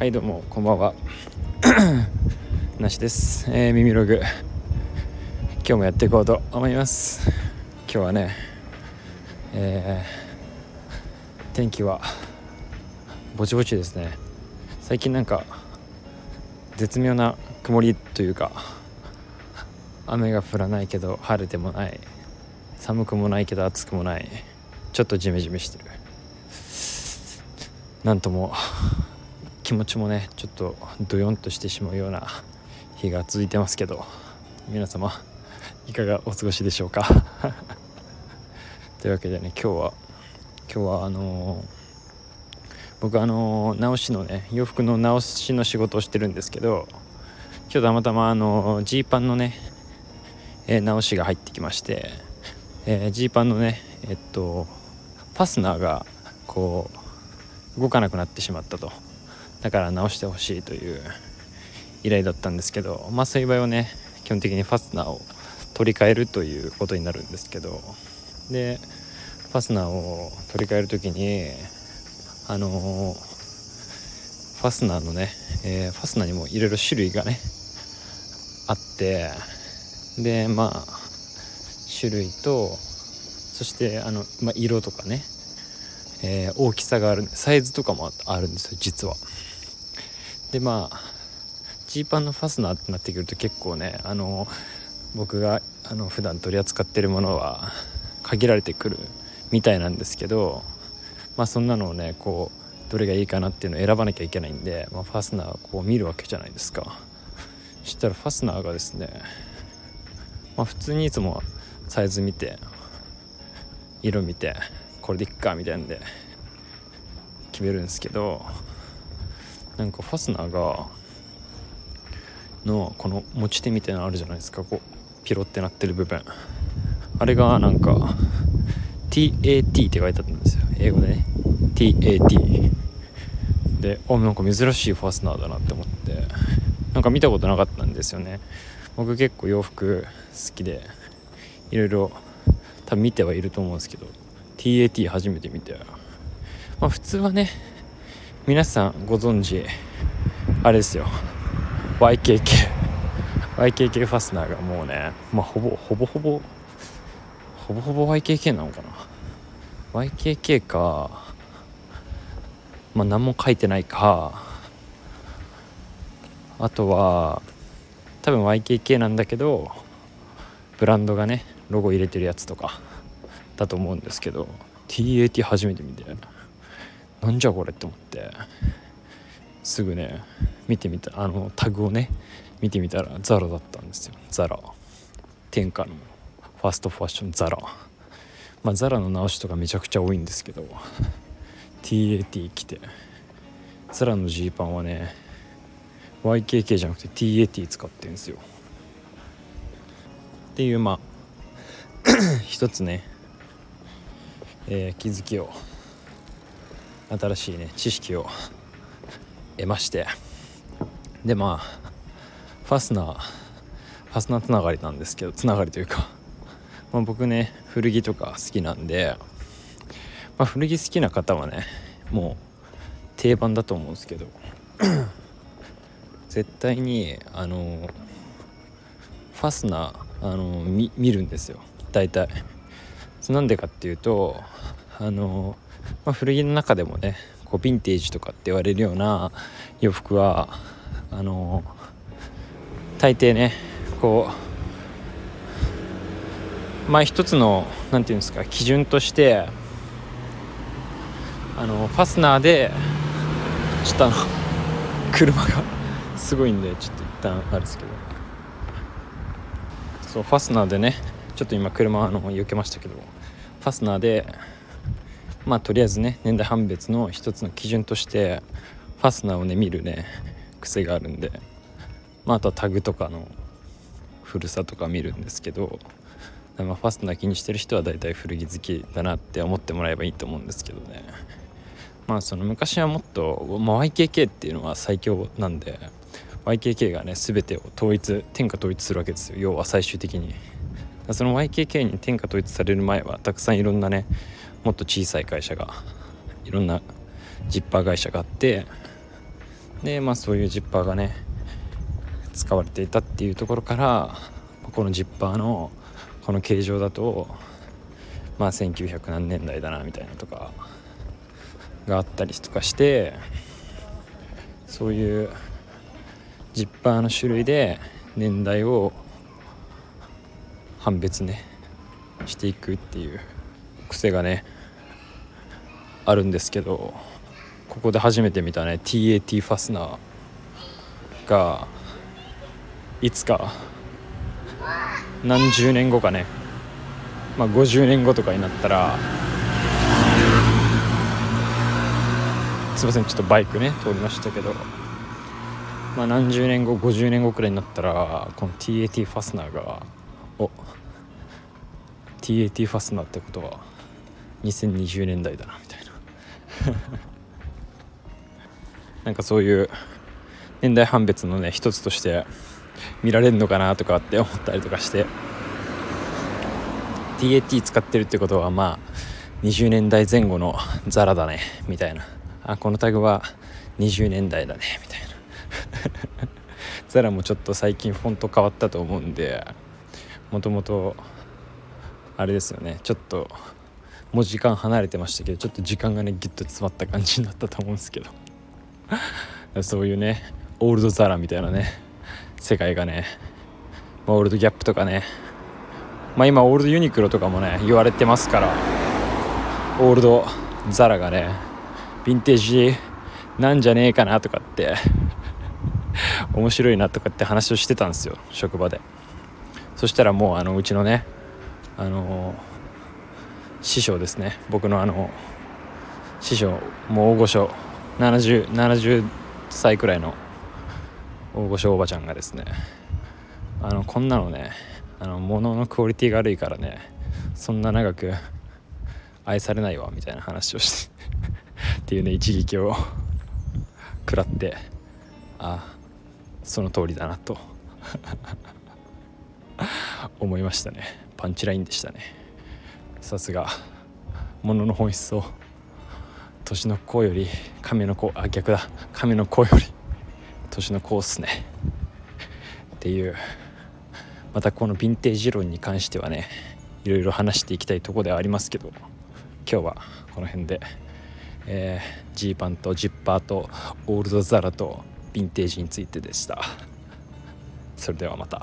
はいどうもこんばんは。なしです、えー、耳ログ。今日もやっていこうと思います。今日はねえー、天気はぼちぼちですね。最近なんか絶妙な曇りというか雨が降らないけど晴れてもない。寒くもないけど暑くもない。ちょっとジメジメしてる。なんとも気持ちもねちょっとドヨンとしてしまうような日が続いてますけど皆様いかがお過ごしでしょうか？というわけでね今日は今日はあのー、僕あのー、直しのね洋服の直しの仕事をしてるんですけど今日たまたまあのジーパンのね、えー、直しが入ってきましてジー、ー、パンのねえっとファスナーがこう動かなくなってしまったと。だから直してほしいという依頼だったんですけどまあそういう場合はね基本的にファスナーを取り替えるということになるんですけどでファスナーを取り替える時にあのー、ファスナーのね、えー、ファスナーにもいろいろ種類がねあってでまあ種類とそしてあの、まあ、色とかね、えー、大きさがあるサイズとかもあるんですよ実は。でまあジーパンのファスナーってなってくると結構ねあの僕があの普段取り扱ってるものは限られてくるみたいなんですけどまあそんなのをねこうどれがいいかなっていうのを選ばなきゃいけないんで、まあ、ファスナーをこう見るわけじゃないですか。そしたらファスナーがですねまあ普通にいつもサイズ見て色見てこれでいっかみたいなんで決めるんですけどなんかファスナーがのこの持ち手みたいなのあるじゃないですか。こうピロってなってる部分。あれがなんか TAT って書いてあったんですよ。英語でね。TAT であなんか珍しいファスナーだなって思って。なんか見たことなかったんですよね。僕結構洋服好きでいろいろ多分見てはいると思うんですけど。TAT 初めて見て。まあ普通はね皆さんご存知あれですよ。YKK YKK ファスナーがもうねまあほぼほぼほぼほぼほぼ YKK なのかな。YKK かまあ何も書いてないか。あとは多分 YKK なんだけどブランドがねロゴ入れてるやつとかだと思うんですけど TAT 初めて見てなんじゃこれって思って。すぐね見てみたあのタグをね見てみたらザラだったんですよ。ザラ。天下のファストファッションザラ。まあザラの直しとかめちゃくちゃ多いんですけど。TAT 来て。ザラのジーパンはね YKK じゃなくて TAT 使ってるんですよ。っていうまあ 一つね、えー、気づきを新しいね知識を得まして。でまあファスナーファスナーつながりなんですけどつながりというか、まあ、僕ね古着とか好きなんで、まあ、古着好きな方はねもう定番だと思うんですけど 絶対にあのファスナーあの見るんですよ。大体。なんでかっていうとあの、まあ、古着の中でもねこうヴィンテージとかって言われるような洋服はあの大抵ねこうまあ一つの何て言うんですか基準としてあのファスナーでちょっとあの 車がすごいんでちょっと一旦あれですけど。そうファスナーでねちょっと今車の避けましたけどファスナーでまあとりあえずね年代判別の一つの基準としてファスナーをね見るね癖があるんでまあ、あとはタグとかの古さとか見るんですけど、まあ、ファスナー気にしてる人は大体古着好きだなって思ってもらえばいいと思うんですけどね。まあその昔はもっと、まあ、YKK っていうのは最強なんで YKK がね全てを統一天下統一するわけですよ。要は最終的に。その YKK に天下統一される前はたくさんいろんなねもっと小さい会社がいろんなジッパー会社があってでまあそういうジッパーがね使われていたっていうところからこのジッパーのこの形状だとまあ1900何年代だなみたいなとかがあったりとかしてそういうジッパーの種類で年代を判別ねしていくっていう癖がねあるんですけどここで初めて見たね TAT ファスナーがいつか何十年後かねまあ50年後とかになったらすいませんちょっとバイクね通りましたけどまあ何十年後50年後くらいになったらこの TAT ファスナーがお TAT ファスナーってことは2020年代だなみたいな。なんかそういう年代判別のね一つとして見られるのかなとかって思ったりとかして。TAT 使ってるってことはまあ20年代前後のザラだねみたいな。あこのタグは20年代だねみたいな。ザラもちょっと最近フォント変わったと思うんでもともとあれですよね。ちょっともう時間離れてましたけどちょっと時間がねギュッと詰まった感じになったと思うんですけど。そういうねオールドザラみたいなね世界がね、まあ、オールドギャップとかね。まあ今オールドユニクロとかもね言われてますからオールドザラがねヴィンテージなんじゃねえかなとかって 面白いなとかって話をしてたんですよ職場で。そしたらもうあのうちのねあの師匠ですね。僕のあの師匠もう大御所。70, 70歳くらいの大御所おばちゃんがですね。あのこんなのねあの物のクオリティが悪いからねそんな長く愛されないわみたいな話をしてっていうね一撃を食らってあその通りだなと思いましたね。パンチラインでしたね。さすが。物の本質を。年の子より亀の子あ逆だ。亀の子より年の子っすね。っていう。またこのヴィンテージ論に関してはねいろいろ話していきたいとこではありますけど今日はこの辺で。えー、ジーパンとジッパーとオールドザラとヴィンテージについてでした。それではまた。